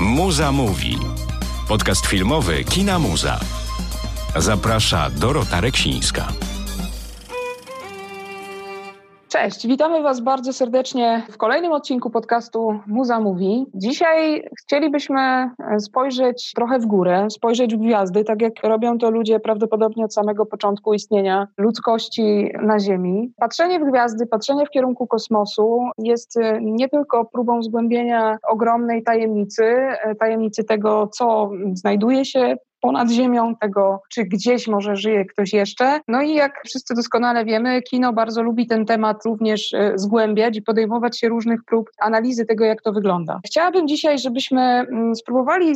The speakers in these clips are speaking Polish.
Muza mówi. Podcast filmowy Kina Muza. Zaprasza Dorota Reksińska. Cześć, witamy Was bardzo serdecznie w kolejnym odcinku podcastu Muza Mówi. Dzisiaj chcielibyśmy spojrzeć trochę w górę, spojrzeć w gwiazdy, tak jak robią to ludzie prawdopodobnie od samego początku istnienia ludzkości na Ziemi. Patrzenie w gwiazdy, patrzenie w kierunku kosmosu jest nie tylko próbą zgłębienia ogromnej tajemnicy, tajemnicy tego, co znajduje się ponad ziemią, tego, czy gdzieś może żyje ktoś jeszcze. No i jak wszyscy doskonale wiemy, kino bardzo lubi ten temat również e, zgłębiać i podejmować się różnych prób analizy tego, jak to wygląda. Chciałabym dzisiaj, żebyśmy mm, spróbowali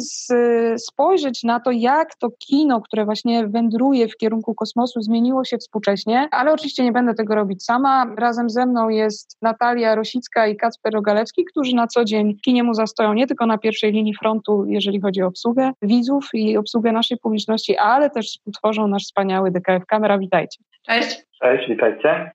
spojrzeć na to, jak to kino, które właśnie wędruje w kierunku kosmosu, zmieniło się współcześnie, ale oczywiście nie będę tego robić sama. Razem ze mną jest Natalia Rosicka i Kacper Rogalewski, którzy na co dzień kinie mu zastoją nie tylko na pierwszej linii frontu, jeżeli chodzi o obsługę widzów i obsługę naszej publiczności, ale też współtworzą nasz wspaniały DKF Kamera. Witajcie. Cześć. Cześć, witajcie.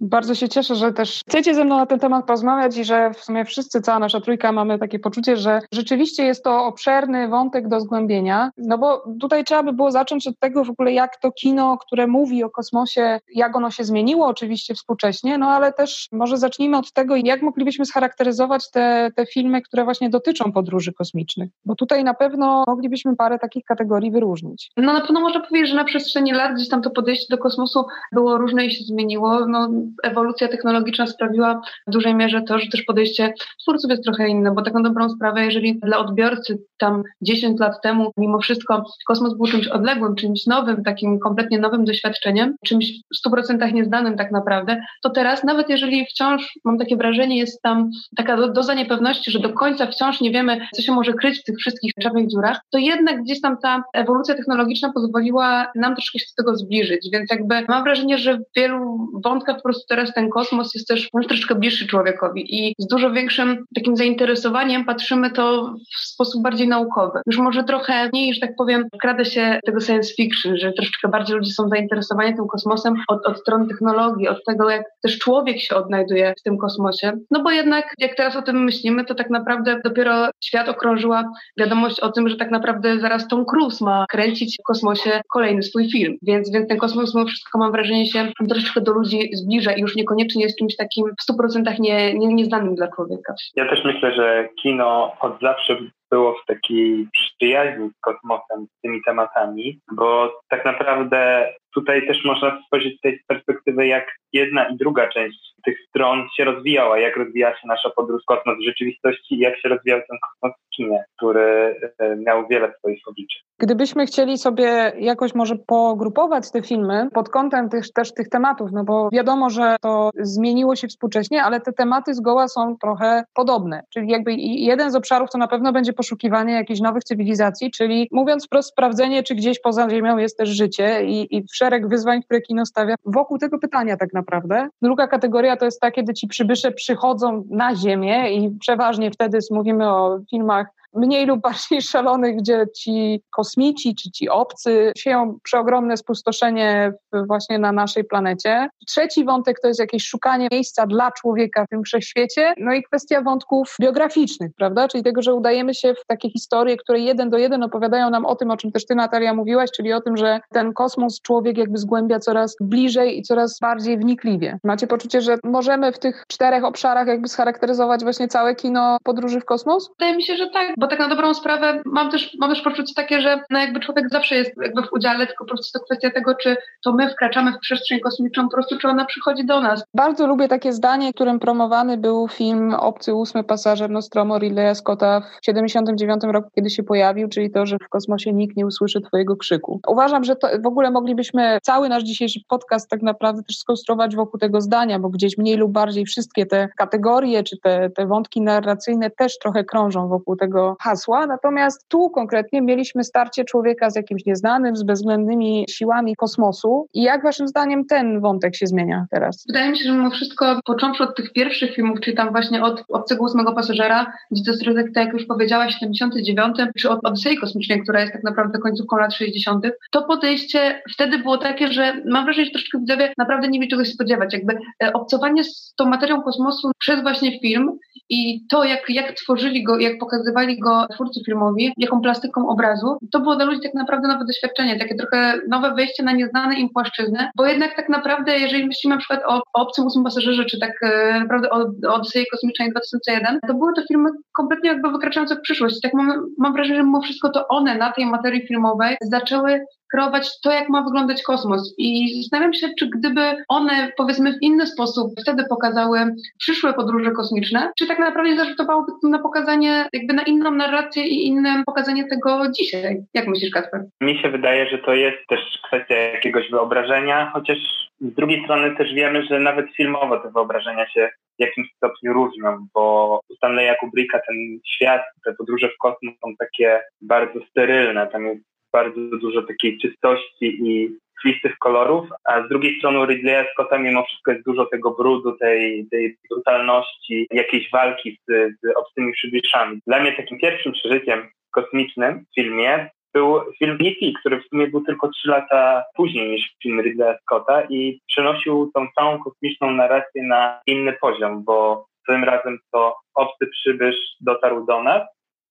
Bardzo się cieszę, że też chcecie ze mną na ten temat porozmawiać i że w sumie wszyscy, cała nasza trójka mamy takie poczucie, że rzeczywiście jest to obszerny wątek do zgłębienia, no bo tutaj trzeba by było zacząć od tego w ogóle, jak to kino, które mówi o kosmosie, jak ono się zmieniło oczywiście współcześnie, no ale też może zacznijmy od tego, jak moglibyśmy scharakteryzować te, te filmy, które właśnie dotyczą podróży kosmicznych, bo tutaj na pewno moglibyśmy parę takich kategorii wyróżnić. No na pewno można powiedzieć, że na przestrzeni lat gdzieś tam to podejście do kosmosu było różne i się zmieniło, no ewolucja technologiczna sprawiła w dużej mierze to, że też podejście twórców jest trochę inne, bo tak na dobrą sprawę, jeżeli dla odbiorcy tam 10 lat temu mimo wszystko kosmos był czymś odległym, czymś nowym, takim kompletnie nowym doświadczeniem, czymś w 100% nieznanym tak naprawdę, to teraz nawet jeżeli wciąż, mam takie wrażenie, jest tam taka doza niepewności, że do końca wciąż nie wiemy, co się może kryć w tych wszystkich czarnych dziurach, to jednak gdzieś tam ta ewolucja technologiczna pozwoliła nam troszkę się do tego zbliżyć, więc jakby mam wrażenie, że w wielu wątkach po prostu teraz ten kosmos jest też może troszkę bliższy człowiekowi i z dużo większym takim zainteresowaniem patrzymy to w sposób bardziej naukowy. Już może trochę mniej, że tak powiem, wkrada się tego science fiction, że troszeczkę bardziej ludzie są zainteresowani tym kosmosem od, od strony technologii, od tego, jak też człowiek się odnajduje w tym kosmosie. No bo jednak, jak teraz o tym myślimy, to tak naprawdę dopiero świat okrążyła wiadomość o tym, że tak naprawdę zaraz Tom Cruise ma kręcić w kosmosie kolejny swój film. Więc, więc ten kosmos mimo wszystko mam wrażenie się troszeczkę do ludzi zbliża i już niekoniecznie jest czymś takim w 100% nie, nie, nieznanym dla człowieka. Ja też myślę, że kino od zawsze było w takiej przyjaźni z kosmosem, z tymi tematami, bo tak naprawdę tutaj też można spojrzeć z tej perspektywy, jak jedna i druga część tych stron się rozwijała, jak rozwijała się nasza podróż kosmos w rzeczywistości i jak się rozwijał ten kosmos w kinie, który e, miał wiele swoich obliczeń. Gdybyśmy chcieli sobie jakoś może pogrupować te filmy pod kątem tych, też tych tematów, no bo wiadomo, że to zmieniło się współcześnie, ale te tematy zgoła są trochę podobne. Czyli jakby jeden z obszarów to na pewno będzie poszukiwanie jakichś nowych cywilizacji, czyli mówiąc wprost sprawdzenie, czy gdzieś poza Ziemią jest też życie i, i szereg wyzwań, które kino stawia wokół tego pytania tak naprawdę. Druga kategoria to jest ta, kiedy ci przybysze przychodzą na Ziemię i przeważnie wtedy mówimy o filmach mniej lub bardziej szalonych, gdzie ci kosmici czy ci obcy sieją przeogromne spustoszenie właśnie na naszej planecie. Trzeci wątek to jest jakieś szukanie miejsca dla człowieka w tym wszechświecie. No i kwestia wątków biograficznych, prawda? Czyli tego, że udajemy się w takie historie, które jeden do jeden opowiadają nam o tym, o czym też ty Natalia mówiłaś, czyli o tym, że ten kosmos człowiek jakby zgłębia coraz bliżej i coraz bardziej wnikliwie. Macie poczucie, że możemy w tych czterech obszarach jakby scharakteryzować właśnie całe kino podróży w kosmos? Wydaje mi się, że tak, bo bo tak na dobrą sprawę mam też, mam też poczucie takie, że no jakby człowiek zawsze jest jakby w udziale, tylko po prostu to kwestia tego, czy to my wkraczamy w przestrzeń kosmiczną, po prostu czy ona przychodzi do nas. Bardzo lubię takie zdanie, którym promowany był film Obcy ósmy pasażer Nostromo Ridleya Scotta w 79 roku, kiedy się pojawił, czyli to, że w kosmosie nikt nie usłyszy twojego krzyku. Uważam, że to w ogóle moglibyśmy cały nasz dzisiejszy podcast tak naprawdę też skonstruować wokół tego zdania, bo gdzieś mniej lub bardziej wszystkie te kategorie, czy te, te wątki narracyjne też trochę krążą wokół tego hasła, natomiast tu konkretnie mieliśmy starcie człowieka z jakimś nieznanym, z bezwzględnymi siłami kosmosu. I jak waszym zdaniem ten wątek się zmienia teraz? Wydaje mi się, że mimo wszystko, począwszy od tych pierwszych filmów, czyli tam właśnie od Obcego Ósmego Pasażera, gdzie to jest tak jak już powiedziałaś, 79, czy od Odysei Kosmicznej, która jest tak naprawdę końcówką lat 60., to podejście wtedy było takie, że mam wrażenie, że troszkę widzowie naprawdę nie mieli czego się spodziewać. Jakby e, obcowanie z tą materią kosmosu przez właśnie film i to, jak, jak tworzyli go, jak pokazywali go twórcy filmowi, jaką plastyką obrazu, to było dla ludzi tak naprawdę nowe doświadczenie, takie trochę nowe wejście na nieznane im płaszczyzny, bo jednak tak naprawdę, jeżeli myślimy na przykład o, o Obcym Ósmym Pasażerze, czy tak e, naprawdę o, o Odysei Kosmicznej 2001, to były to filmy kompletnie jakby wykraczające w przyszłość. Tak mam, mam wrażenie, że mimo wszystko to one na tej materii filmowej zaczęły kreować to, jak ma wyglądać kosmos. I zastanawiam się, czy gdyby one, powiedzmy, w inny sposób wtedy pokazały przyszłe podróże kosmiczne, czy tak naprawdę zarzutawałoby to na pokazanie, jakby na inną narrację i inne pokazanie tego dzisiaj. Jak myślisz, Kasper? Mi się wydaje, że to jest też kwestia jakiegoś wyobrażenia, chociaż z drugiej strony też wiemy, że nawet filmowo te wyobrażenia się w jakimś stopniu różnią, bo u Stanleya Kubricka ten świat, te podróże w kosmos są takie bardzo sterylne, tam jest bardzo dużo takiej czystości i twistych kolorów, a z drugiej strony Ridleya Scotta mimo wszystko jest dużo tego brudu, tej, tej brutalności, jakiejś walki z, z obcymi przybyszami. Dla mnie takim pierwszym przeżyciem kosmicznym w filmie był film E.T., który w sumie był tylko trzy lata później niż film Ridleya Scotta i przenosił tą całą kosmiczną narrację na inny poziom, bo tym razem to obcy przybysz dotarł do nas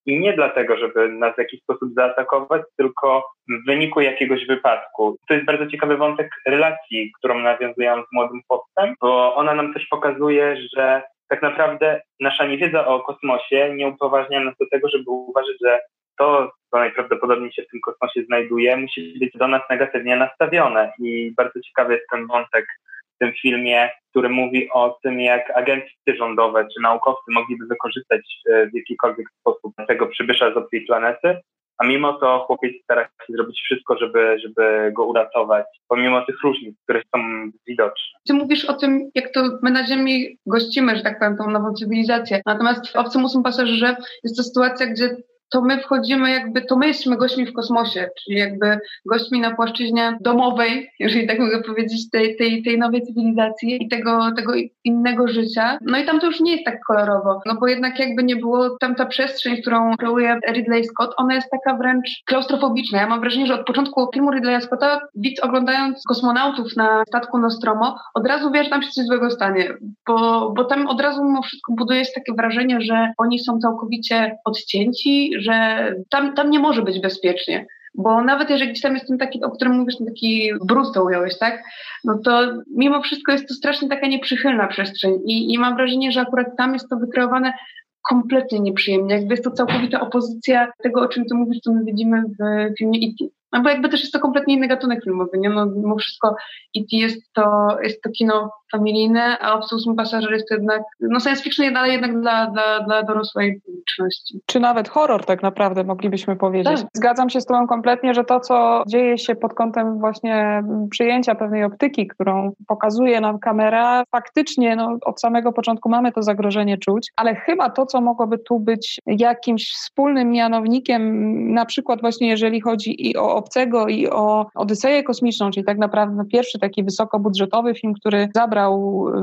i nie dlatego, żeby nas w jakiś sposób zaatakować, tylko w wyniku jakiegoś wypadku. To jest bardzo ciekawy wątek relacji, którą nawiązujemy z młodym chłopcem, bo ona nam też pokazuje, że tak naprawdę nasza niewiedza o kosmosie nie upoważnia nas do tego, żeby uważać, że to, co najprawdopodobniej się w tym kosmosie znajduje, musi być do nas negatywnie nastawione. I bardzo ciekawy jest ten wątek w tym filmie, który mówi o tym, jak agencje rządowe czy naukowcy mogliby wykorzystać e, w jakikolwiek sposób tego przybysza z obcej planety, a mimo to chłopiec stara się zrobić wszystko, żeby, żeby go uratować, pomimo tych różnic, które są widoczne. Ty mówisz o tym, jak to my na Ziemi gościmy, że tak powiem, tą nową cywilizację. Natomiast w Obcym Ósmym Pasażerze jest to sytuacja, gdzie to my wchodzimy jakby, to my jesteśmy gośćmi w kosmosie, czyli jakby gośćmi na płaszczyźnie domowej, jeżeli tak mogę powiedzieć, tej, tej, tej nowej cywilizacji i tego, tego innego życia. No i tam to już nie jest tak kolorowo, no bo jednak jakby nie było tam ta przestrzeń, którą kreuje Ridley Scott, ona jest taka wręcz klaustrofobiczna. Ja mam wrażenie, że od początku filmu Ridleya Scotta widz oglądając kosmonautów na statku Nostromo od razu wie, że tam się coś złego stanie, bo, bo tam od razu mimo wszystko buduje się takie wrażenie, że oni są całkowicie odcięci, że tam, tam nie może być bezpiecznie. Bo nawet jeżeli gdzieś tam jest ten taki, o którym mówisz, ten taki brud to ująłeś, tak? No to mimo wszystko jest to strasznie taka nieprzychylna przestrzeń i, i mam wrażenie, że akurat tam jest to wykreowane kompletnie nieprzyjemnie. Jakby jest to całkowita opozycja tego, o czym ty mówisz, co my widzimy w filmie E.T. No bo jakby też jest to kompletnie inny gatunek filmowy, nie? No mimo wszystko E.T. jest to, jest to kino familijne, a Obcy Ósmy Pasażer jest to jednak, no science fiction, ale jednak dla, dla, dla dorosłej publiczności. Czy nawet horror tak naprawdę moglibyśmy powiedzieć. Tak. Zgadzam się z Tobą kompletnie, że to, co dzieje się pod kątem właśnie przyjęcia pewnej optyki, którą pokazuje nam kamera, faktycznie no, od samego początku mamy to zagrożenie czuć, ale chyba to, co mogłoby tu być jakimś wspólnym mianownikiem, na przykład właśnie jeżeli chodzi i o Obcego i o Odyseję Kosmiczną, czyli tak naprawdę pierwszy taki wysokobudżetowy film, który zabrał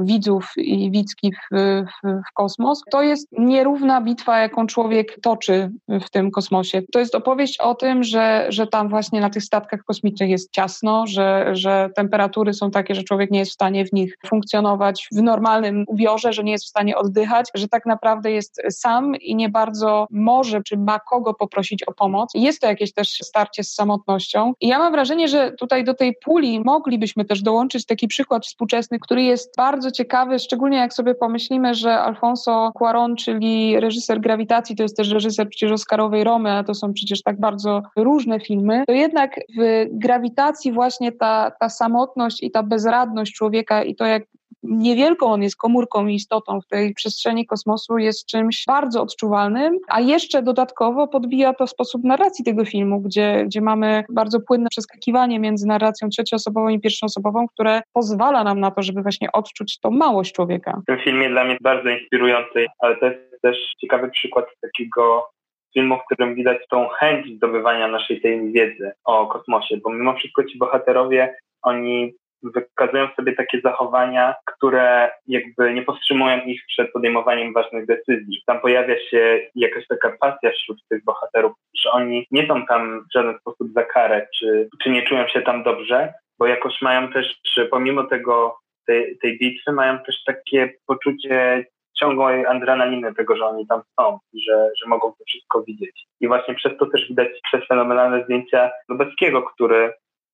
widzów i widzki w, w, w kosmos, to jest nierówna bitwa, jaką człowiek toczy w tym kosmosie. To jest opowieść o tym, że, że tam właśnie na tych statkach kosmicznych jest ciasno, że, że temperatury są takie, że człowiek nie jest w stanie w nich funkcjonować w normalnym ubiorze, że nie jest w stanie oddychać, że tak naprawdę jest sam i nie bardzo może czy ma kogo poprosić o pomoc. Jest to jakieś też starcie z samotnością. I ja mam wrażenie, że tutaj do tej puli moglibyśmy też dołączyć taki przykład współczesny, który jest bardzo ciekawy, szczególnie jak sobie pomyślimy, że Alfonso Cuaron, czyli reżyser Grawitacji, to jest też reżyser przecież Oscarowej Romy, a to są przecież tak bardzo różne filmy, to jednak w Grawitacji właśnie ta, ta samotność i ta bezradność człowieka i to, jak niewielką on jest komórką i istotą w tej przestrzeni kosmosu, jest czymś bardzo odczuwalnym, a jeszcze dodatkowo podbija to sposób narracji tego filmu, gdzie, gdzie mamy bardzo płynne przeskakiwanie między narracją trzecioosobową i pierwszoosobową, które pozwala nam na to, żeby właśnie odczuć tą małość człowieka. W tym filmie dla mnie bardzo inspirujący, ale to jest też ciekawy przykład takiego filmu, w którym widać tą chęć zdobywania naszej tej wiedzy o kosmosie, bo mimo wszystko ci bohaterowie, oni wykazują sobie takie zachowania, które jakby nie powstrzymują ich przed podejmowaniem ważnych decyzji. Tam pojawia się jakaś taka pasja wśród tych bohaterów, że oni nie są tam w żaden sposób za karę, czy, czy nie czują się tam dobrze, bo jakoś mają też, pomimo tego, tej, tej bitwy, mają też takie poczucie ciągłej adrenaliny tego, że oni tam są i że, że mogą to wszystko widzieć. I właśnie przez to też widać przez fenomenalne zdjęcia Lubeckiego, który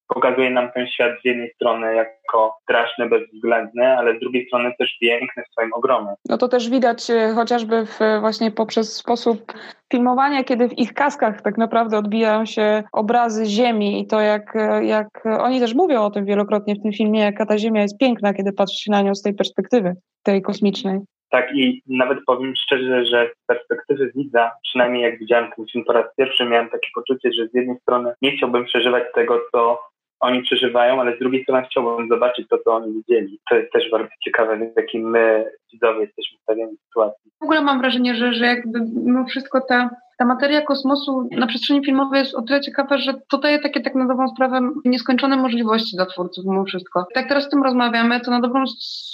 pokazuje nam ten świat z jednej strony jako straszny, bezwzględny, ale z drugiej strony też piękny w swoim ogromie. No to też widać e, chociażby w, właśnie poprzez sposób filmowania, kiedy w ich kaskach tak naprawdę odbijają się obrazy Ziemi i to jak, e, jak oni też mówią o tym wielokrotnie w tym filmie, jaka ta Ziemia jest piękna, kiedy patrzy się na nią z tej perspektywy, tej kosmicznej. Tak i nawet powiem szczerze, że z perspektywy widza, przynajmniej jak widziałem ten film po raz pierwszy, miałem takie poczucie, że z jednej strony nie chciałbym przeżywać tego, co oni przeżywają, ale z drugiej strony chciałbym zobaczyć to, co oni widzieli. To jest też bardzo ciekawe, w jakim my, widzowie, jesteśmy w sytuacji. W ogóle mam wrażenie, że, że jakby mimo wszystko ta ta materia kosmosu na przestrzeni filmowej jest o tyle ciekawa, że to daje takie tak na dobrą sprawę nieskończone możliwości dla twórców mimo wszystko. Tak teraz z tym rozmawiamy, to na dobrą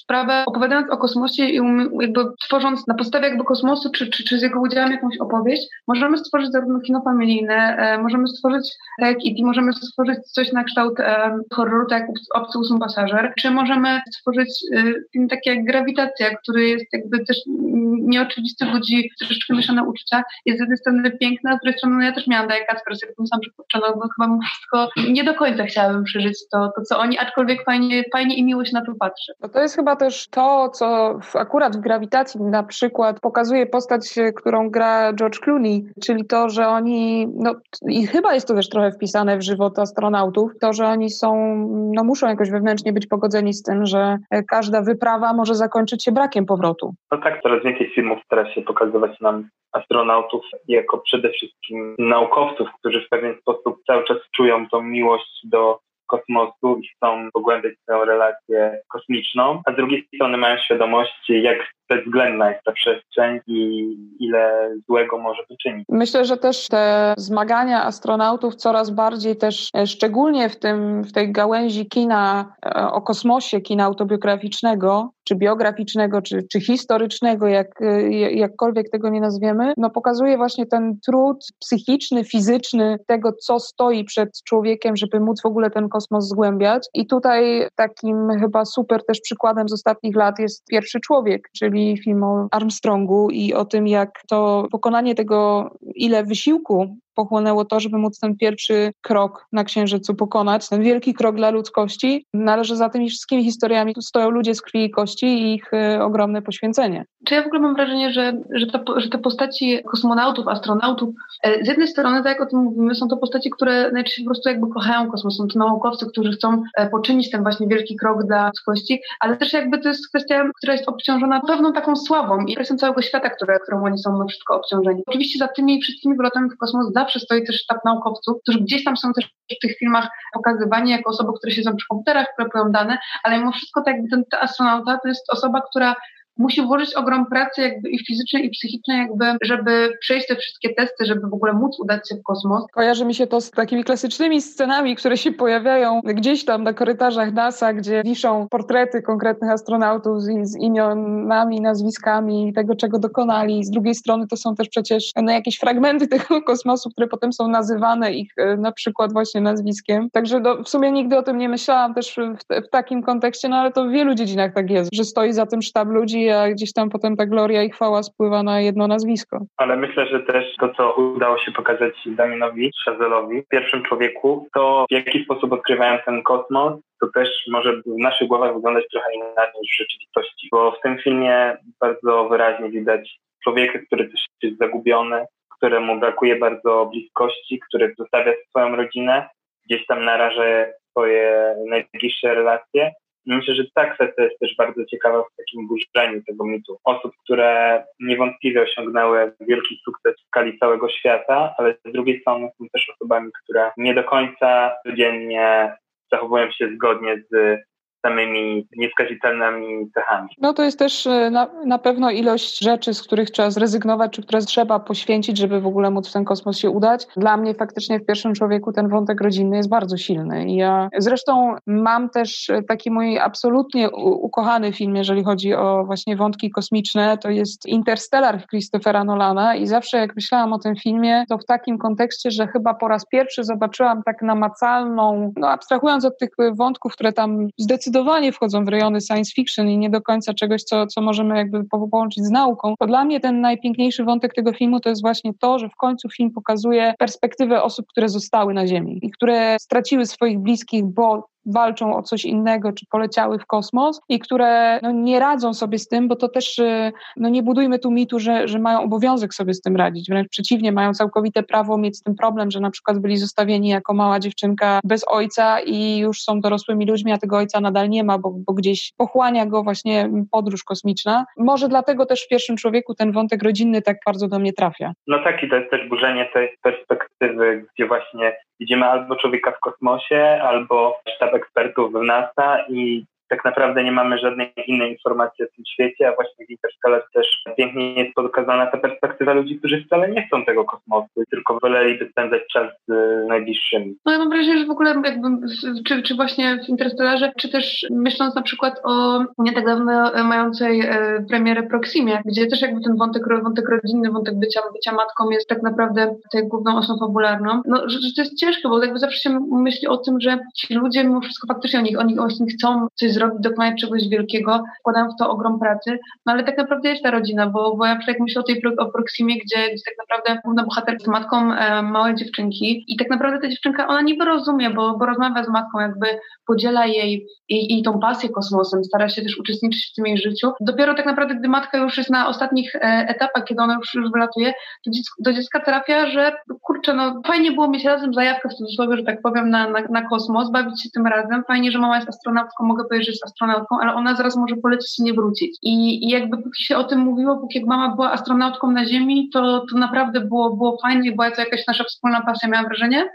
sprawę opowiadając o kosmosie i jakby tworząc na podstawie jakby kosmosu, czy, czy, czy z jego udziałem jakąś opowieść, możemy stworzyć zarówno kino familijne, e, możemy stworzyć tak jak i możemy stworzyć coś na kształt e, horroru, tak jak Obcy ósmy pasażer, czy możemy stworzyć e, film taki jak Grawitacja, który jest jakby też nieoczywisty, budzi troszeczkę mieszane uczucia, jest z jednej strony strony piękne, a z drugiej strony no ja też miałam Daję Kacper, jak tym sam przypuszczano, bo chyba wszystko nie do końca chciałabym przeżyć to, to, co oni, aczkolwiek fajnie, fajnie i miło się na to patrzy. No to jest chyba też to, co w, akurat w Grawitacji na przykład pokazuje postać, którą gra George Clooney, czyli to, że oni, no i chyba jest to też trochę wpisane w żywot astronautów, to, że oni są, no muszą jakoś wewnętrznie być pogodzeni z tym, że każda wyprawa może zakończyć się brakiem powrotu. No tak, coraz więcej filmów stara się pokazywać nam astronautów jako przede wszystkim naukowców, którzy w pewien sposób cały czas czują tą miłość do kosmosu i chcą pogłębiać swoją relację kosmiczną, a z drugiej strony mają świadomość, jak bezwzględna jest ta przestrzeń i ile złego może wyczynić. Myślę, że też te zmagania astronautów coraz bardziej też, e, szczególnie w, tym, w tej gałęzi kina e, o kosmosie, kina autobiograficznego, czy biograficznego, czy, czy historycznego, jak, e, jakkolwiek tego nie nazwiemy, no pokazuje właśnie ten trud psychiczny, fizyczny tego, co stoi przed człowiekiem, żeby móc w ogóle ten kosmos zgłębiać. I tutaj takim chyba super też przykładem z ostatnich lat jest pierwszy człowiek, czyli film o Armstrongu i o tym, jak to pokonanie tego, ile wysiłku pochłonęło to, żeby móc ten pierwszy krok na Księżycu pokonać, ten wielki krok dla ludzkości. Należy za tymi wszystkimi historiami stoją ludzie z krwi i kości i ich y, ogromne poświęcenie. Czy ja w ogóle mam wrażenie, że, że, to, że te postaci kosmonautów, astronautów, e, z jednej strony, tak jak o tym mówimy, są to postaci, które najczęściej po prostu jakby kochają kosmos, są to naukowcy, którzy chcą e, poczynić ten właśnie wielki krok dla ludzkości, ale też jakby to jest kwestia, która jest obciążona pewną taką sławą i presją całego świata, które, którą oni są wszystko obciążeni. Oczywiście za tymi wszystkimi wylotami w kosmos zawsze stoi też sztab naukowców, którzy gdzieś tam są też w tych filmach pokazywani jako osoby, które siedzą przy komputerach, które dane, ale mimo wszystko tak jakby ten astronauta to jest osoba, która musi włożyć ogrom pracy jakby i fizycznej, i psychicznej, jakby, żeby przejść te wszystkie testy, żeby w ogóle móc udać się w kosmos. Kojarzy mi się to z takimi klasycznymi scenami, które się pojawiają gdzieś tam na korytarzach NASA, gdzie wiszą portrety konkretnych astronautów z, z imionami, nazwiskami tego, czego dokonali. Z drugiej strony to są też przecież no, jakieś fragmenty tego kosmosu, które potem są nazywane ich e, na przykład właśnie nazwiskiem. Także do, w sumie nigdy o tym nie myślałam też w, w takim kontekście, no ale to w wielu dziedzinach tak jest, że stoi za tym sztab ludzi, a gdzieś tam potem ta gloria i chwała spływa na jedno nazwisko. Ale myślę, że też to, co udało się pokazać Daminowi Szazelowi, pierwszym człowieku, to w jaki sposób odkrywają ten kosmos, to też może w naszych głowach wyglądać trochę inaczej niż w rzeczywistości, bo w tym filmie bardzo wyraźnie widać człowieka, który też jest zagubiony, któremu brakuje bardzo bliskości, który zostawia swoją rodzinę, gdzieś tam naraża swoje najbliższe relacje Myślę, że ta kwestia jest też bardzo ciekawa w takim burzeniu tego mitu. Osób, które niewątpliwie osiągnęły wielki sukces w skali całego świata, ale z drugiej strony są też osobami, które nie do końca codziennie zachowują się zgodnie z samymi nieskazitelnymi cechami. No to jest też e, na, na pewno ilość rzeczy, z których trzeba zrezygnować, czy które trzeba poświęcić, żeby w ogóle móc w ten kosmos się udać. Dla mnie faktycznie w pierwszym człowieku ten wątek rodzinny jest bardzo silny. I ja zresztą mam też taki mój absolutnie ukochany film, jeżeli chodzi o właśnie wątki kosmiczne, to jest Interstellar Christophera Nolana i zawsze jak myślałam o tym filmie, to w takim kontekście, że chyba po raz pierwszy zobaczyłam tak namacalną, no abstrahując od tych wątków, które tam zdecydowanie wchodzą w rejony science fiction i nie do końca czegoś, co, co możemy jakby połączyć z nauką, to dla mnie ten najpiękniejszy wątek tego filmu to jest właśnie to, że w końcu film pokazuje perspektywę osób, które zostały na Ziemi i które straciły swoich bliskich, bo walczą o coś innego, czy poleciały w kosmos i które no, nie radzą sobie z tym, bo to też y, no, nie budujmy tu mitu, że, że mają obowiązek sobie z tym radzić. Wręcz przeciwnie, mają całkowite prawo mieć z tym problem, że na przykład byli zostawieni jako mała dziewczynka bez ojca i już są dorosłymi ludźmi, a tego ojca nadal nie ma, bo, bo gdzieś pochłania go właśnie podróż kosmiczna. Może dlatego też w pierwszym człowieku ten wątek rodzinny tak bardzo do mnie trafia. No tak i to jest też burzenie tej perspektywy, gdzie właśnie widzimy albo człowieka w kosmosie, albo sztab ekspertów w NASA i tak naprawdę nie mamy żadnej innej informacji o tym świecie, a właśnie w Interstellar też pięknie jest pokazana ta perspektywa ludzi, którzy wcale nie chcą tego kosmosu, tylko woleliby spędzać czas z najbliższymi. No ja mam wrażenie, że w ogóle jakby, czy, czy właśnie w Interstellarze, czy też myśląc na przykład o nie tak dawno mającej e, premierę Proximie, gdzie też jakby ten wątek, wątek rodzinny, wątek bycia, bycia matką jest tak naprawdę tej główną osą fabularną, no że, że to jest ciężkie, bo jakby zawsze się myśli o tym, że ci ludzie mimo wszystko faktycznie oni, oni, oni chcą coś zrobić, dokonać czegoś wielkiego, wkładam w to ogrom pracy, no ale tak naprawdę jest ta rodzina, bo, bo ja jak myślę o tej o Proximie, gdzie, gdzie tak naprawdę główna bohaterka jest matką e, małej dziewczynki i tak naprawdę ta dziewczynka, ona niby rozumie, bo, bo rozmawia z matką, jakby podziela jej, jej, jej tą pasję kosmosem, stara się też uczestniczyć w tym jej życiu. Dopiero tak naprawdę, gdy matka już jest na ostatnich e, etapach, kiedy ona już, już wylatuje, to dziecko, do dziecka trafia, że kurczę, no fajnie było mieć razem zajawkę w cudzysłowie, że tak powiem, na, na, na kosmos, bawić się tym razem. Fajnie, że mama jest astronautką, mogę powiedzieć, że jest astronautką, ale ona zaraz może polecieć i nie wrócić. I, I jakby póki się o tym mówiło, póki jak mama była astronautką na Ziemi, to, to naprawdę było, było fajne i była to jakaś nasza wspólna pasja, miałam wrażenie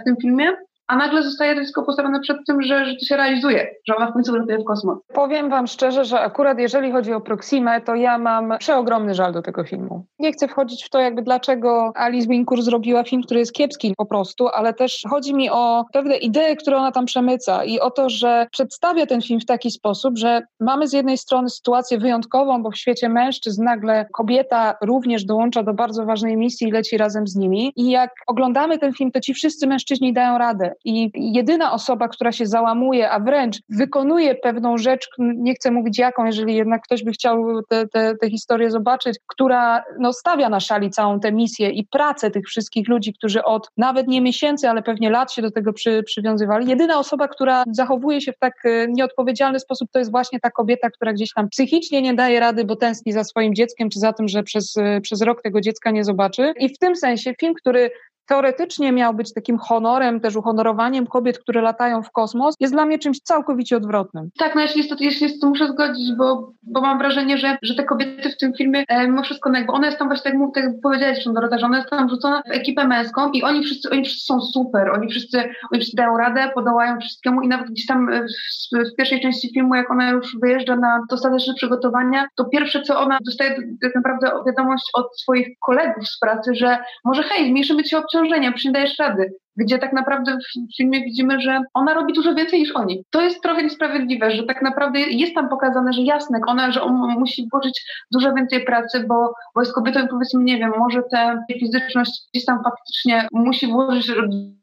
w tym filmie a nagle zostaje dziecko postawione przed tym, że, że to się realizuje, że ona w końcu wylatuje w kosmos. Powiem Wam szczerze, że akurat jeżeli chodzi o Proximę, to ja mam przeogromny żal do tego filmu. Nie chcę wchodzić w to, jakby dlaczego Alice Wincourt zrobiła film, który jest kiepski po prostu, ale też chodzi mi o pewne idee, które ona tam przemyca i o to, że przedstawia ten film w taki sposób, że mamy z jednej strony sytuację wyjątkową, bo w świecie mężczyzn nagle kobieta również dołącza do bardzo ważnej misji i leci razem z nimi. I jak oglądamy ten film, to ci wszyscy mężczyźni dają radę i jedyna osoba, która się załamuje, a wręcz wykonuje pewną rzecz, nie chcę mówić jaką, jeżeli jednak ktoś by chciał tę te, te, historię zobaczyć, która no, stawia na szali całą tę misję i pracę tych wszystkich ludzi, którzy od nawet nie miesięcy, ale pewnie lat się do tego przy, przywiązywali. Jedyna osoba, która zachowuje się w tak e, nieodpowiedzialny sposób, to jest właśnie ta kobieta, która gdzieś tam psychicznie nie daje rady, bo tęskni za swoim dzieckiem, czy za tym, że przez, e, przez rok tego dziecka nie zobaczy. I w tym sensie film, który teoretycznie miał być takim honorem, też uhonorowaniem kobiet, które latają w kosmos, jest dla mnie czymś całkowicie odwrotnym. Tak, no jeśli jest to, jeśli jest to muszę zgodzić, bo, bo mam wrażenie, że, że te kobiety w tym filmie, e, mimo wszystko, no jakby one tam właśnie, tak, tak jak powiedziałeś zresztą że ona jest tam wrzucona w ekipę męską i oni wszyscy, oni wszyscy są super, oni wszyscy, oni wszyscy dają radę, podołają wszystkiemu i nawet gdzieś tam w, w pierwszej części filmu, jak ona już wyjeżdża na dostateczne przygotowania, to pierwsze, co ona dostaje tak naprawdę wiadomość od swoich kolegów z pracy, że może hej, zmniejszymy ci obciążenie obciążenia, nie dajesz rady. Gdzie tak naprawdę w filmie widzimy, że ona robi dużo więcej niż oni. To jest trochę niesprawiedliwe, że tak naprawdę jest tam pokazane, że jasne, ona, że on musi włożyć dużo więcej pracy, bo, bo jest kobietą i powiedzmy, nie wiem, może tę fizyczność gdzieś tam faktycznie musi włożyć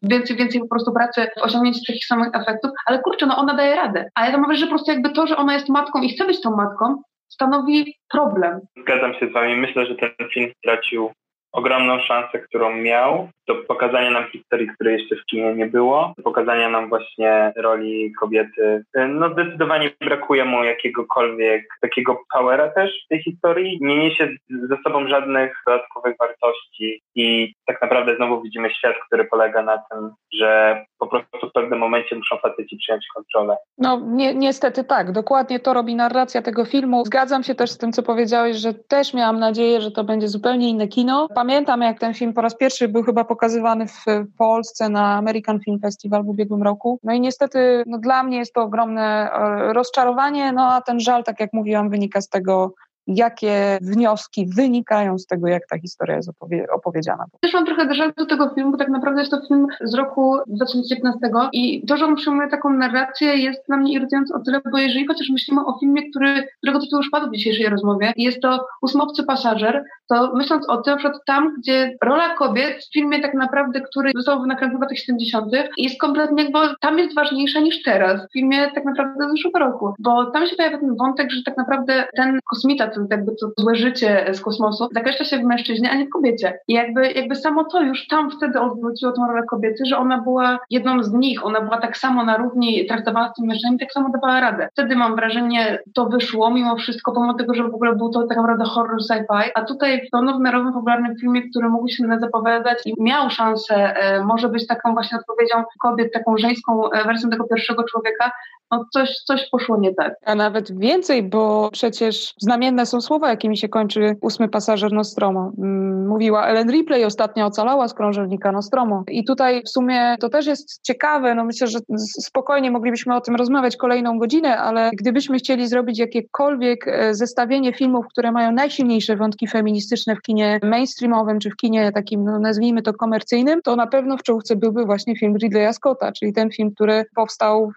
więcej, więcej po prostu pracy w osiągnięcie takich samych efektów, ale kurczę, no ona daje radę. A ja to mam że po prostu jakby to, że ona jest matką i chce być tą matką, stanowi problem. Zgadzam się z Wami. Myślę, że ten film stracił ogromną szansę, którą miał, do pokazania nam historii, której jeszcze w kinie nie było, pokazania nam właśnie roli kobiety. No zdecydowanie brakuje mu jakiegokolwiek takiego powera też w tej historii. Nie niesie ze sobą żadnych dodatkowych wartości i tak naprawdę znowu widzimy świat, który polega na tym, że po prostu w pewnym momencie muszą faceci przyjąć kontrolę. No ni niestety tak, dokładnie to robi narracja tego filmu. Zgadzam się też z tym, co powiedziałeś, że też miałam nadzieję, że to będzie zupełnie inne kino pamiętam, jak ten film po raz pierwszy był chyba pokazywany w Polsce na American Film Festival w ubiegłym roku. No i niestety no dla mnie jest to ogromne e, rozczarowanie, no a ten żal, tak jak mówiłam, wynika z tego, jakie wnioski wynikają z tego, jak ta historia jest opowie opowiedziana. Też mam trochę żal do tego filmu, bo tak naprawdę jest to film z roku 2019 i to, że on przyjmuje taką narrację jest dla mnie irytujące o tyle, bo jeżeli chociaż myślimy o filmie, który, którego tytuł już padł w dzisiejszej rozmowie i jest to Ósmobcy Pasażer, to myśląc o tym, na przykład tam, gdzie rola kobiet w filmie tak naprawdę, który został nakręcony w latach 70., jest kompletnie, bo tam jest ważniejsza niż teraz, w filmie tak naprawdę z zeszłego roku, bo tam się pojawia ten wątek, że tak naprawdę ten kosmita, ten jakby to złe życie z kosmosu, zakreśla się w mężczyźnie, a nie w kobiecie. I jakby, jakby samo to już tam wtedy odwróciło tą rolę kobiety, że ona była jedną z nich, ona była tak samo na równi traktowana z tym mężczyzną, tak samo dawała radę. Wtedy mam wrażenie, to wyszło mimo wszystko, pomimo tego, że w ogóle był to tak naprawdę horror sci-fi, a tutaj w pełnowymiarowym, popularnym filmie, który mógł się zapowiadać i miał szansę e, może być taką właśnie odpowiedzią kobiet, taką żeńską e, wersją tego pierwszego człowieka, no coś, coś poszło nie tak. A nawet więcej, bo przecież znamienne są słowa, jakimi się kończy ósmy pasażer Nostromo. Mm, mówiła Ellen Ripley, ostatnio ocalała z krążownika Nostromo. I tutaj w sumie to też jest ciekawe, no myślę, że spokojnie moglibyśmy o tym rozmawiać kolejną godzinę, ale gdybyśmy chcieli zrobić jakiekolwiek e, zestawienie filmów, które mają najsilniejsze wątki feministyczne w kinie mainstreamowym, czy w kinie takim, no nazwijmy to komercyjnym, to na pewno w czołówce byłby właśnie film Ridleya Scotta, czyli ten film, który powstał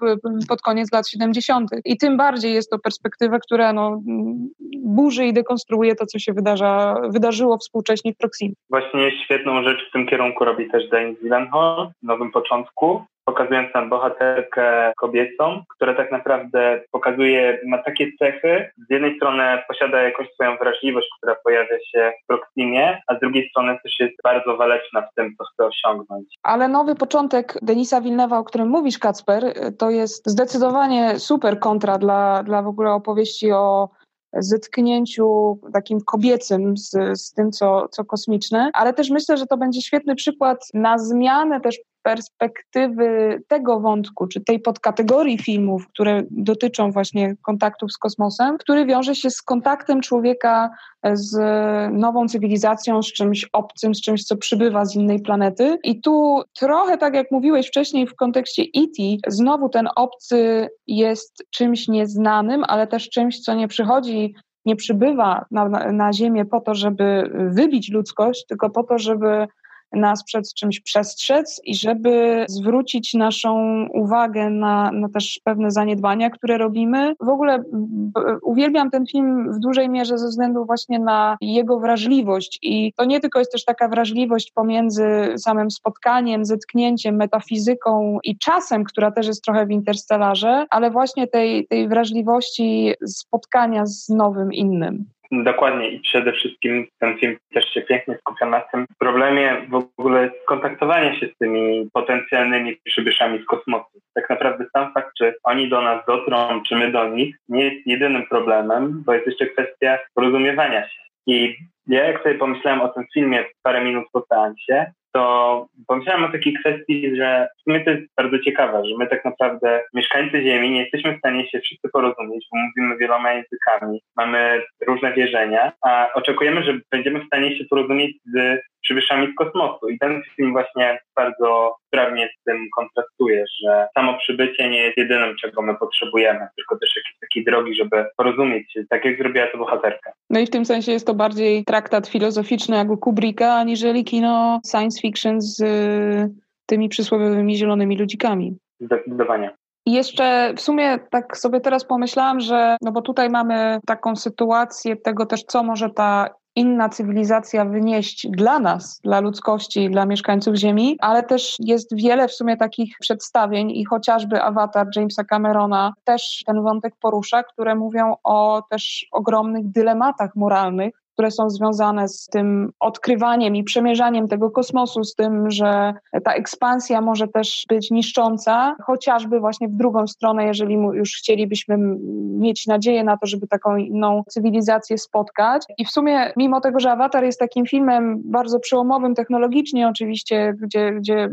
pod koniec lat 70. I tym bardziej jest to perspektywa, która no, burzy i dekonstruuje to, co się wydarza, wydarzyło współcześnie w Proximie. Właśnie świetną rzecz w tym kierunku robi też Dane Gyllenhaal w Nowym Początku, pokazując nam bohaterkę kobiecą, która tak naprawdę pokazuje, ma takie cechy. Z jednej strony posiada jakąś swoją wrażliwość, która pojawia się w Proximie, a z drugiej strony też jest bardzo waleczna w tym, co chce osiągnąć. Ale nowy początek Denisa Wilnewa, o którym mówisz, Kacper, to jest zdecydowanie super kontra dla, dla w ogóle opowieści o zetknięciu takim kobiecym z, z tym, co, co kosmiczne, ale też myślę, że to będzie świetny przykład na zmianę też perspektywy tego wątku, czy tej podkategorii filmów, które dotyczą właśnie kontaktów z kosmosem, który wiąże się z kontaktem człowieka z nową cywilizacją, z czymś obcym, z czymś, co przybywa z innej planety. I tu trochę tak jak mówiłeś wcześniej w kontekście E.T., znowu ten obcy jest czymś nieznanym, ale też czymś, co nie przychodzi nie przybywa na, na Ziemię po to, żeby wybić ludzkość, tylko po to, żeby nas przed czymś przestrzec i żeby zwrócić naszą uwagę na, na też pewne zaniedbania, które robimy. W ogóle uwielbiam ten film w dużej mierze ze względu właśnie na jego wrażliwość i to nie tylko jest też taka wrażliwość pomiędzy samym spotkaniem, zetknięciem, metafizyką i czasem, która też jest trochę w Interstellarze, ale właśnie tej, tej wrażliwości spotkania z nowym innym. Dokładnie i przede wszystkim ten film też się pięknie skupia na tym problemie w ogóle kontaktowania się z tymi potencjalnymi przybyszami z kosmosu. Tak naprawdę sam fakt, czy oni do nas dotrą, czy my do nich, nie jest jedynym problemem, bo jest jeszcze kwestia porozumiewania się. I ja jak sobie pomyślałem o tym filmie parę minut po seansie, to pomyślałem o takiej kwestii, że w sumie to jest bardzo ciekawe, że my tak naprawdę, mieszkańcy Ziemi, nie jesteśmy w stanie się wszyscy porozumieć, bo mówimy wieloma językami, mamy różne wierzenia, a oczekujemy, że będziemy w stanie się porozumieć z przybyszami z kosmosu. I ten film właśnie bardzo sprawnie z tym kontrastuje, że samo przybycie nie jest jedynym, czego my potrzebujemy, tylko też jakieś takie drogi, żeby porozumieć się, tak jak zrobiła to bohaterka. No i w tym sensie jest to bardziej traktat filozoficzny jak u Kubricka, aniżeli kino science fiction z y, tymi przysłowiowymi zielonymi ludzikami. Zdecydowanie. I jeszcze w sumie tak sobie teraz pomyślałam, że no bo tutaj mamy taką sytuację tego też, co może ta inna cywilizacja wynieść dla nas, dla ludzkości, dla mieszkańców Ziemi, ale też jest wiele w sumie takich przedstawień i chociażby awatar Jamesa Camerona też ten wątek porusza, które mówią o też ogromnych dylematach moralnych, które są związane z tym odkrywaniem i przemierzaniem tego kosmosu, z tym, że ta ekspansja może też być niszcząca, chociażby właśnie w drugą stronę, jeżeli już chcielibyśmy mieć nadzieję na to, żeby taką inną cywilizację spotkać. I w sumie, mimo tego, że Avatar jest takim filmem bardzo przełomowym technologicznie, oczywiście, gdzie, gdzie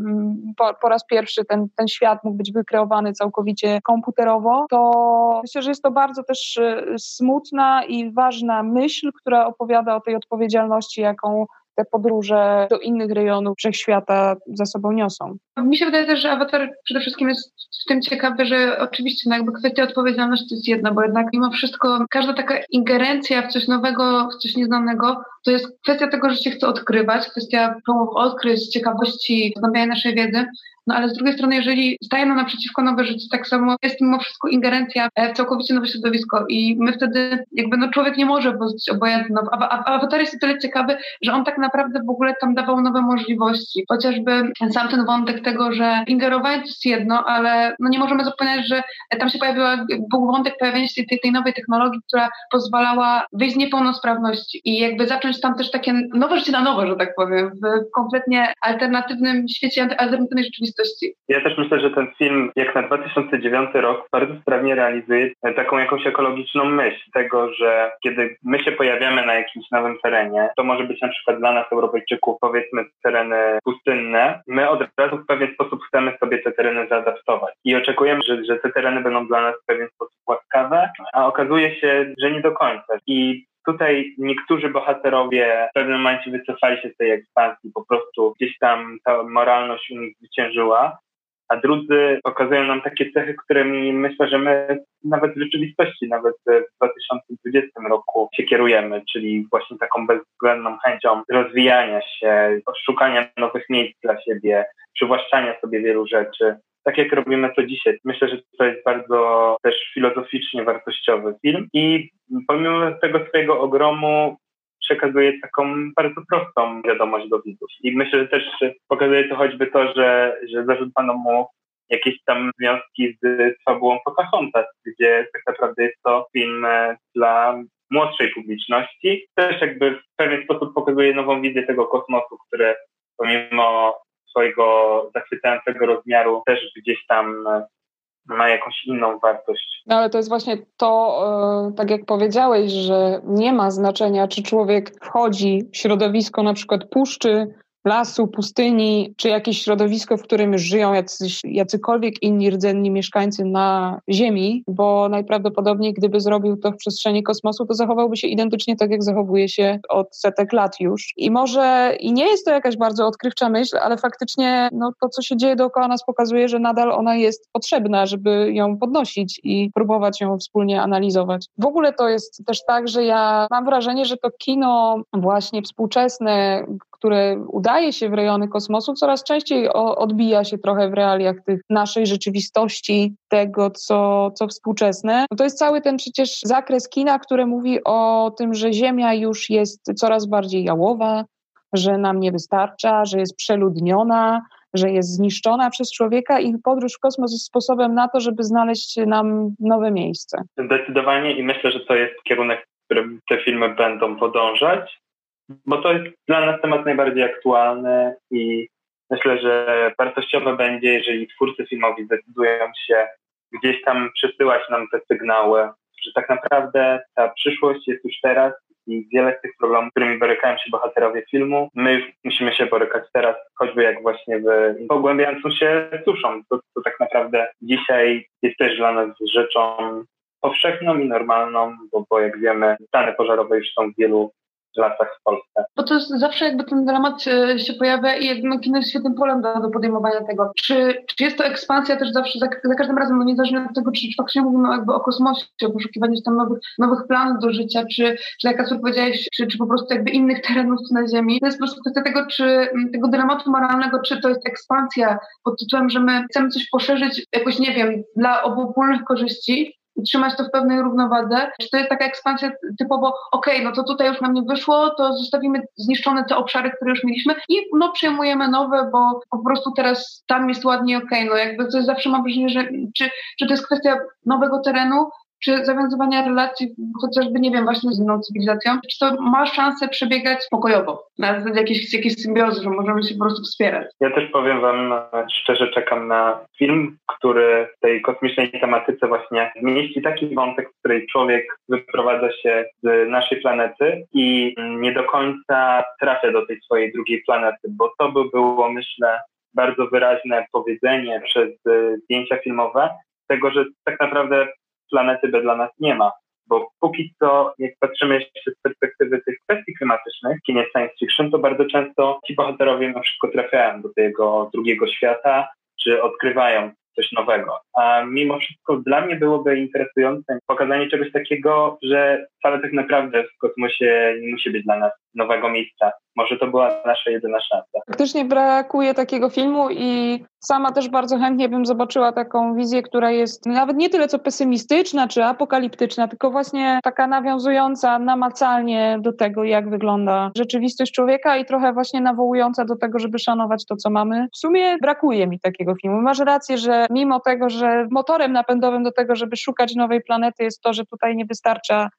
po, po raz pierwszy ten, ten świat mógł być wykreowany całkowicie komputerowo, to myślę, że jest to bardzo też y, smutna i ważna myśl, która opowiada opowiada o tej odpowiedzialności, jaką te podróże do innych rejonów wszechświata za sobą niosą. Mi się wydaje też, że awatar przede wszystkim jest w tym ciekawy, że oczywiście no jakby kwestia odpowiedzialności jest jedna, bo jednak mimo wszystko każda taka ingerencja w coś nowego, w coś nieznanego, to jest kwestia tego, że się chce odkrywać, kwestia odkryć, ciekawości, zgłębiania naszej wiedzy. No ale z drugiej strony, jeżeli staje nam naprzeciwko nowe życie, tak samo jest mimo wszystko ingerencja w całkowicie nowe środowisko i my wtedy jakby no człowiek nie może być obojętny. No, a, a, Avatar jest o tyle ciekawy, że on tak naprawdę w ogóle tam dawał nowe możliwości. Chociażby sam ten wątek tego, że ingerowanie to jest jedno, ale no nie możemy zapominać, że tam się pojawiła, był wątek pojawienia się tej, tej nowej technologii, która pozwalała wyjść z niepełnosprawności i jakby zacząć tam też takie nowe życie na nowo, że tak powiem, w kompletnie alternatywnym świecie, alternatywnej rzeczywistości rzeczywistości. Ja też myślę, że ten film, jak na 2009 rok, bardzo sprawnie realizuje taką jakąś ekologiczną myśl tego, że kiedy my się pojawiamy na jakimś nowym terenie, to może być na przykład dla nas, Europejczyków, powiedzmy tereny pustynne, my od razu w pewien sposób chcemy sobie te tereny zaadaptować i oczekujemy, że, że te tereny będą dla nas w pewien sposób łaskawe, a okazuje się, że nie do końca. I Tutaj niektórzy bohaterowie w pewnym momencie wycofali się z tej ekspansji, po prostu gdzieś tam ta moralność u nich zwyciężyła, a drudzy pokazują nam takie cechy, którymi myślę, że my nawet w rzeczywistości, nawet w 2020 roku się kierujemy, czyli właśnie taką bezwzględną chęcią rozwijania się, szukania nowych miejsc dla siebie, przywłaszczania sobie wielu rzeczy tak jak robimy to dzisiaj. Myślę, że to jest bardzo też filozoficznie wartościowy film i pomimo tego swojego ogromu przekazuje taką bardzo prostą wiadomość do widzów. I myślę, że też pokazuje to choćby to, że, że zarzucano mu jakieś tam z, z fabułą Pocahontas, gdzie tak naprawdę jest to film e, dla młodszej publiczności. Też jakby w pewien sposób pokazuje nową wizję tego kosmosu, które pomimo swojego zachwycającego rozmiaru też gdzieś tam e, ma jakąś inną wartość. No ale to jest właśnie to, e, tak jak powiedziałeś, że nie ma znaczenia, czy człowiek wchodzi w środowisko na przykład puszczy, lasu, pustyni, czy jakieś środowisko, w którym już żyją jacyś, jacykolwiek inni rdzenni mieszkańcy na Ziemi, bo najprawdopodobniej gdyby zrobił to w przestrzeni kosmosu, to zachowałby się identycznie tak, jak zachowuje się od setek lat już. I może, i nie jest to jakaś bardzo odkrywcza myśl, ale faktycznie no, to, co się dzieje dookoła nas pokazuje, że nadal ona jest potrzebna, żeby ją podnosić i próbować ją wspólnie analizować. W ogóle to jest też tak, że ja mam wrażenie, że to kino właśnie współczesne, które udaje się w rejony kosmosu, coraz częściej odbija się trochę w realiach tych naszej rzeczywistości, tego, co, co współczesne. No to jest cały ten przecież zakres kina, który mówi o tym, że Ziemia już jest coraz bardziej jałowa, że nam nie wystarcza, że jest przeludniona, że jest zniszczona przez człowieka i podróż w kosmos jest sposobem na to, żeby znaleźć nam nowe miejsce. Zdecydowanie i myślę, że to jest kierunek, w którym te filmy będą podążać bo to jest dla nas temat najbardziej aktualny i myślę, że wartościowe będzie, jeżeli twórcy filmowi zdecydują się gdzieś tam przesyłać nam te sygnały, że tak naprawdę ta przyszłość jest już teraz i wiele z tych problemów, z którymi borykają się bohaterowie filmu, my już musimy się borykać teraz, choćby jak właśnie w pogłębiającą się suszą. To, to tak naprawdę dzisiaj jest też dla nas rzeczą powszechną i normalną, bo, bo jak wiemy, stany pożarowe już są w wielu lasach w Polsce. Bo to jest zawsze jakby ten dramat e, się pojawia i jakby kino jest świetnym polem do, do podejmowania tego. Czy, czy jest to ekspansja też zawsze, za, za każdym razem, no niezależnie od tego, czy, faktycznie mówimy jakby o kosmosie, o poszukiwaniu tam nowych, nowych planów do życia, czy, czy jak Kasper powiedziałeś, czy, czy po prostu jakby innych terenów na Ziemi. To jest po prostu kwestia tego, czy tego dramatu moralnego, czy to jest ekspansja pod tytułem, że my chcemy coś poszerzyć jakoś, nie wiem, dla obopólnych korzyści, trzymać to w pewnej równowadze? Czy to jest taka ekspansja typowo, okej, okay, no to tutaj już nam nie wyszło, to zostawimy zniszczone te obszary, które już mieliśmy i no przejmujemy nowe, bo po prostu teraz tam jest ładnie okej, okay. no jakby to jest zawsze mam wrażenie, że czy, czy to jest kwestia nowego terenu, czy zawiązywania relacji chociażby, nie wiem, właśnie z inną cywilizacją, czy to ma szansę przebiegać pokojowo, na zasadzie jakiejś, jakiejś symbiozy, że możemy się po prostu wspierać. Ja też powiem Wam szczerze, czekam na film, który w tej kosmicznej tematyce właśnie zmieści taki wątek, w której człowiek wyprowadza się z naszej planety i nie do końca trafia do tej swojej drugiej planety, bo to by było, myślę, bardzo wyraźne powiedzenie przez zdjęcia filmowe tego, że tak naprawdę planety B dla nas nie ma. bo póki co, jak patrzymy jeszcze z perspektywy tych kwestii klimatycznych w kinie science fiction, to bardzo często ci bohaterowie na przykład trafiają do tego drugiego świata, czy odkrywają coś nowego. A mimo wszystko dla mnie byłoby interesujące pokazanie czegoś takiego, że wcale tak naprawdę w kosmosie nie musi być dla nas nowego miejsca. Może to była nasza jedyna szansa. Faktycznie brakuje takiego filmu i sama też bardzo chętnie bym zobaczyła taką wizję, która jest nawet nie tyle co pesymistyczna czy apokaliptyczna, tylko właśnie taka nawiązująca namacalnie do tego, jak wygląda rzeczywistość człowieka i trochę właśnie nawołująca do tego, żeby szanować to, co mamy. W sumie brakuje mi takiego filmu. Masz rację, że mimo tego, że motorem napędowym do tego, żeby szukać nowej planety jest to, że tutaj nie wystarcza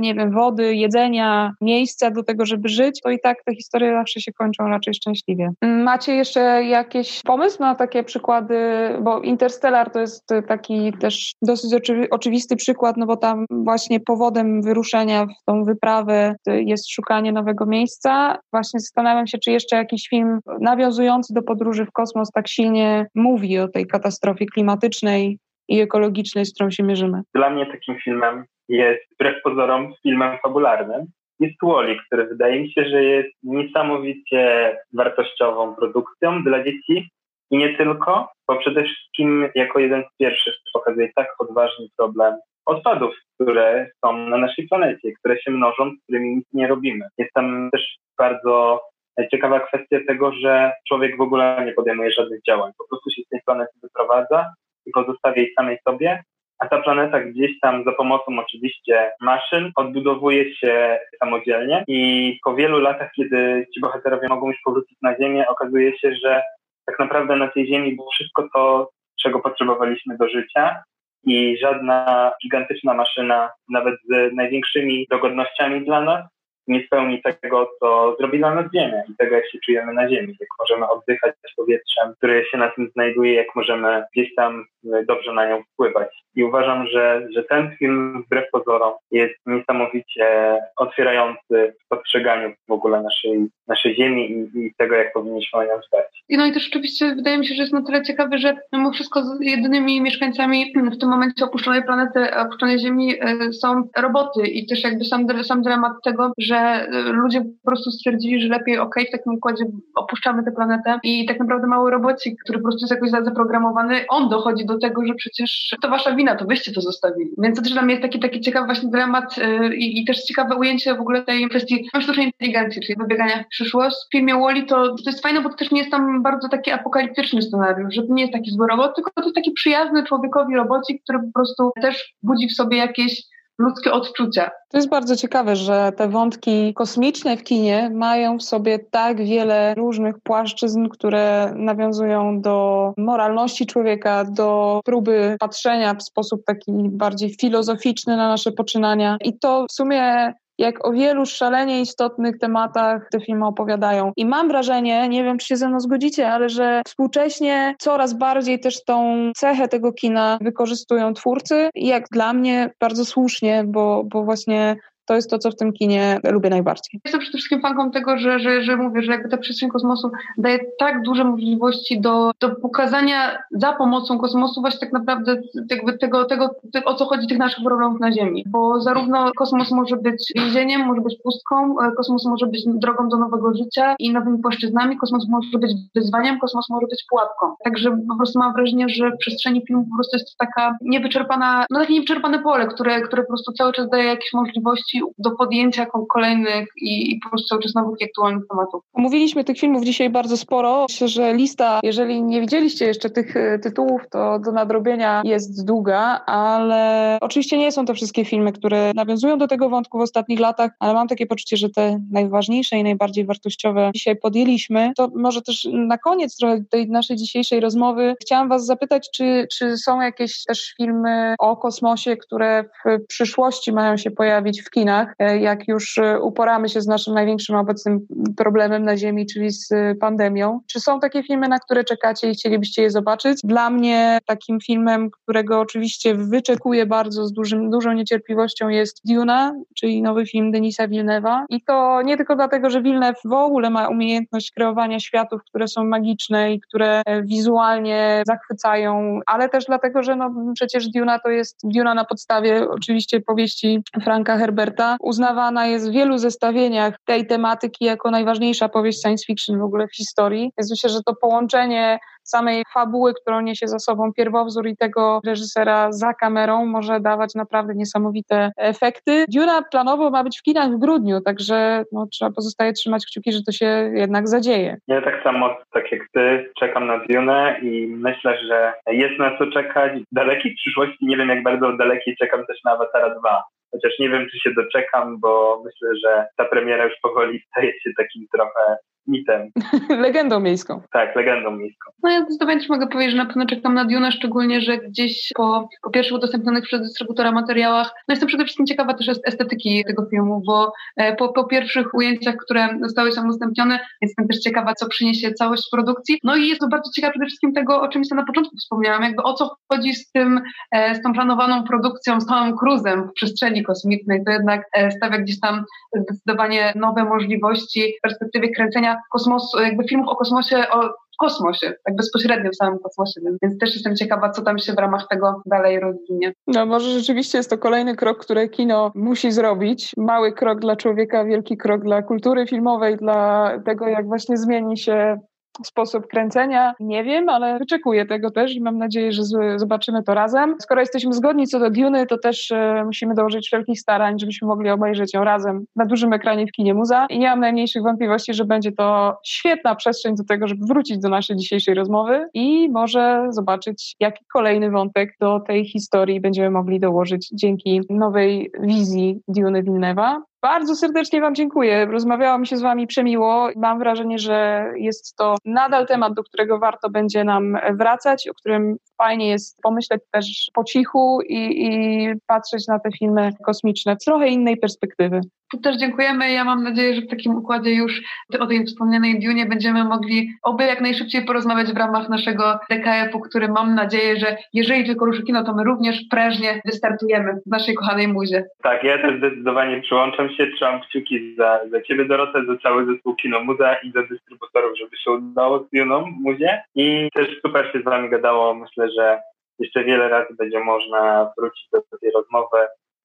nie wiem, wody, jedzenia, miejsca do tego, żeby żyć, to i tak te historie zawsze się kończą raczej szczęśliwie. Macie jeszcze jakiś pomysł na takie przykłady, bo Interstellar to jest taki też dosyć oczywi oczywisty przykład, no bo tam właśnie powodem wyruszenia w tą wyprawę jest szukanie nowego miejsca. Właśnie zastanawiam się, czy jeszcze jakiś film nawiązujący do podróży w kosmos tak silnie mówi o tej katastrofie klimatycznej, i ekologicznej, z którą się mierzymy. Dla mnie takim filmem jest wbrew pozorom filmem fabularnym. Jest Wally, który wydaje mi się, że jest niesamowicie wartościową produkcją dla dzieci i nie tylko, bo przede wszystkim jako jeden z pierwszych pokazuje tak odważny problem odpadów, które są na naszej planecie, które się mnożą, z którymi nic nie robimy. Jest tam też bardzo ciekawa kwestia tego, że człowiek w ogóle nie podejmuje żadnych działań. Po prostu się z tej planety wyprowadza i pozostawia jej samej sobie, a ta planeta gdzieś tam za pomocą oczywiście maszyn odbudowuje się samodzielnie i po wielu latach, kiedy ci bohaterowie mogą już powrócić na Ziemię, okazuje się, że tak naprawdę na tej Ziemi było wszystko to, czego potrzebowaliśmy do życia i żadna gigantyczna maszyna, nawet z największymi dogodnościami dla nas, nie spełni tego, co zrobi dla nas Ziemia i tego, jak się czujemy na Ziemi, jak możemy oddychać powietrzem, które się na tym znajduje, jak możemy gdzieś tam e, dobrze na nią wpływać. I uważam, że, że ten film wbrew pozorom jest niesamowicie otwierający postrzeganiu w ogóle naszej, naszej Ziemi i, i tego, jak powinniśmy o nią dbać. No i też oczywiście wydaje mi się, że jest na tyle ciekawy, że mimo wszystko jedynymi mieszkańcami w tym momencie opuszczonej planety, opuszczonej Ziemi e, są roboty i też jakby sam, sam dramat tego, że e, ludzie po prostu stwierdzili, że lepiej okej, okay, w takim układzie opuszczamy tę planetę i tak naprawdę mały robocik, który po prostu jest jakoś zaprogramowany, on dochodzi do tego, że przecież to wasza wina, to wyście to zostawili. Więc to też dla mnie jest taki, taki ciekawy właśnie dramat yy, i, też ciekawe ujęcie w ogóle tej kwestii sztucznej inteligencji, czyli wybiegania w przyszłość. W filmie Wally to, to jest fajne, bo to też nie jest tam bardzo taki apokaliptyczny scenariusz, że to nie jest taki zły robot, tylko to jest taki przyjazny człowiekowi robocik, który po prostu też budzi w sobie jakieś ludzkie odczucia. To jest bardzo ciekawe, że te wątki kosmiczne w kinie mają w sobie tak wiele różnych płaszczyzn, które nawiązują do moralności człowieka, do próby patrzenia w sposób taki bardziej filozoficzny na nasze poczynania. I to w sumie jak o wielu szalenie istotnych tematach te filmy opowiadają. I mam wrażenie, nie wiem czy się ze mną zgodzicie, ale że współcześnie coraz bardziej też tą cechę tego kina wykorzystują twórcy. I jak dla mnie bardzo słusznie, bo, bo właśnie to jest to, co w tym kinie lubię najbardziej. Jestem przede wszystkim fanką tego, że, że, że mówię, że jakby ta przestrzeń kosmosu daje tak duże możliwości do, do pokazania za pomocą kosmosu właśnie tak naprawdę jakby tego, tego, tego, o co chodzi tych naszych problemów na Ziemi. Bo zarówno kosmos może być więzieniem, może być pustką, e, kosmos może być drogą do nowego życia i nowymi płaszczyznami, kosmos może być wyzwaniem, kosmos może być pułapką. Także po prostu mam wrażenie, że w przestrzeni filmu po prostu jest taka niewyczerpana, no takie niewyczerpane pole, które, które po prostu cały czas daje jakieś możliwości do podjęcia kolejnych i, i po prostu cały czas nowych i aktualnych tematów. Omówiliśmy tych filmów dzisiaj bardzo sporo. Myślę, że lista, jeżeli nie widzieliście jeszcze tych e, tytułów, to do nadrobienia jest długa, ale oczywiście nie są to wszystkie filmy, które nawiązują do tego wątku w ostatnich latach, ale mam takie poczucie, że te najważniejsze i najbardziej wartościowe dzisiaj podjęliśmy. To może też na koniec trochę tej naszej dzisiejszej rozmowy chciałam Was zapytać, czy, czy są jakieś też filmy o kosmosie, które w przyszłości mają się pojawić w kinie? Kinach, e, jak już e, uporamy się z naszym największym obecnym problemem na Ziemi, czyli z pandemią. Czy są takie filmy, na które czekacie i chcielibyście je zobaczyć? Dla mnie takim filmem, którego oczywiście wyczekuję bardzo z dużym, dużą niecierpliwością jest Duna, czyli nowy film Denisa Villeneuve'a. I to nie tylko dlatego, że Villeneuve w ogóle ma umiejętność kreowania światów, które są magiczne i które wizualnie zachwycają, ale też dlatego, że no, przecież Duna to jest Duna na podstawie oczywiście powieści Franka Herberta. Uznawana jest w wielu zestawieniach tej tematyki jako najważniejsza powieść science fiction w ogóle w historii. Więc myślę, że to połączenie samej fabuły, którą niesie za sobą pierwowzór i tego reżysera za kamerą może dawać naprawdę niesamowite efekty. Duna planowo ma być w kinach w grudniu, także no, trzeba pozostaje trzymać kciuki, że to się jednak zadzieje. Ja tak samo, tak jak ty, czekam na Dune i myślę, że jest na co czekać. W dalekiej przyszłości, nie wiem jak bardzo dalekiej, czekam też na Awatara 2 chociaż nie wiem, czy się doczekam, bo myślę, że ta premiera już powoli staje się takim trochę mitem. legendą miejską. Tak, legendą miejską. No ja zdecydowanie też mogę powiedzieć, że na pewno czekam na Dune, szczególnie, że gdzieś po, po pierwszych udostępnionych przez dystrybutora materiałach, no jestem przede wszystkim ciekawa też estetyki tego filmu, bo e, po, po pierwszych ujęciach, które zostały tam udostępnione, jestem też ciekawa, co przyniesie całość produkcji. No i jestem bardzo ciekawa przede wszystkim tego, o czym się na początku wspomniałam, jakby o co chodzi z tym, e, z tą planowaną produkcją, z całym cruzem w przestrzeni kosmicznej. To jednak e, stawia gdzieś tam zdecydowanie nowe możliwości w perspektywie kręcenia kosmosu, jakby filmów o kosmosie, o kosmosie, tak bezpośrednio w samym kosmosie, więc też jestem ciekawa, co tam się w ramach tego dalej rozwinie. No może rzeczywiście jest to kolejny krok, który kino musi zrobić. Mały krok dla człowieka, wielki krok dla kultury filmowej, dla tego, jak właśnie zmieni się sposób kręcenia. Nie wiem, ale wyczekuję tego też i mam nadzieję, że zobaczymy to razem. Skoro jesteśmy zgodni co do Duny, to też e, musimy dołożyć wszelkich starań, żebyśmy mogli obejrzeć ją razem na dużym ekranie w kinie muza i nie mam najmniejszych wątpliwości, że będzie to świetna przestrzeń do tego, żeby wrócić do naszej dzisiejszej rozmowy i może zobaczyć, jaki kolejny wątek do tej historii będziemy mogli dołożyć dzięki nowej wizji Duny Villeneuve'a. Bardzo serdecznie Wam dziękuję. Rozmawiałam się z Wami przemiło. Mam wrażenie, że jest to nadal temat, do którego warto będzie nam wracać, o którym fajnie jest pomyśleć też po cichu i, i patrzeć na te filmy kosmiczne z trochę innej perspektywy. Tu też dziękujemy. Ja mam nadzieję, że w takim układzie już o tej wspomnianej Dune będziemy mogli oby jak najszybciej porozmawiać w ramach naszego DKF-u, który mam nadzieję, że jeżeli tylko ruszy kino, to my również prężnie wystartujemy w naszej kochanej muzie. Tak, ja też zdecydowanie przyłączam się, trzymam kciuki za, za Ciebie Dorotę, za cały zespół Kino Muza i za dystrybutorów, żeby się udało z Duną Muzie i też super się z Wami gadało. Myślę, że jeszcze wiele razy będzie można wrócić do tej rozmowy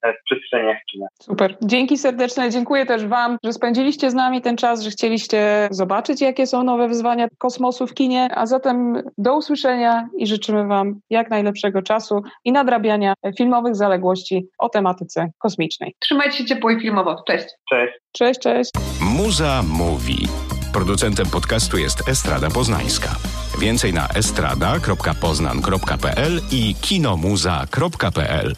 w przestrzeniach kina. Super. Dzięki serdeczne. Dziękuję też Wam, że spędziliście z nami ten czas, że chcieliście zobaczyć, jakie są nowe wyzwania kosmosu w kinie. A zatem do usłyszenia i życzymy Wam jak najlepszego czasu i nadrabiania filmowych zaległości o tematyce kosmicznej. Trzymajcie się ciepło i filmowo. Cześć. Cześć. Cześć, cześć. Muza mówi. Producentem podcastu jest Estrada Poznańska. Więcej na estrada.poznan.pl i kinomuza.pl.